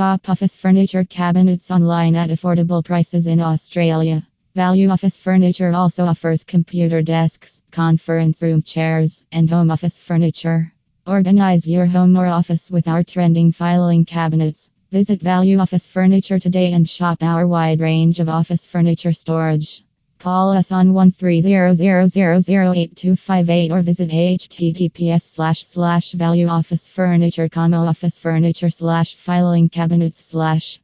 Shop office furniture cabinets online at affordable prices in Australia. Value Office Furniture also offers computer desks, conference room chairs, and home office furniture. Organize your home or office with our trending filing cabinets. Visit Value Office Furniture today and shop our wide range of office furniture storage. Call us on 1300008258 or visit https slash slash valueofficefurniture.com office furniture slash filing cabinets slash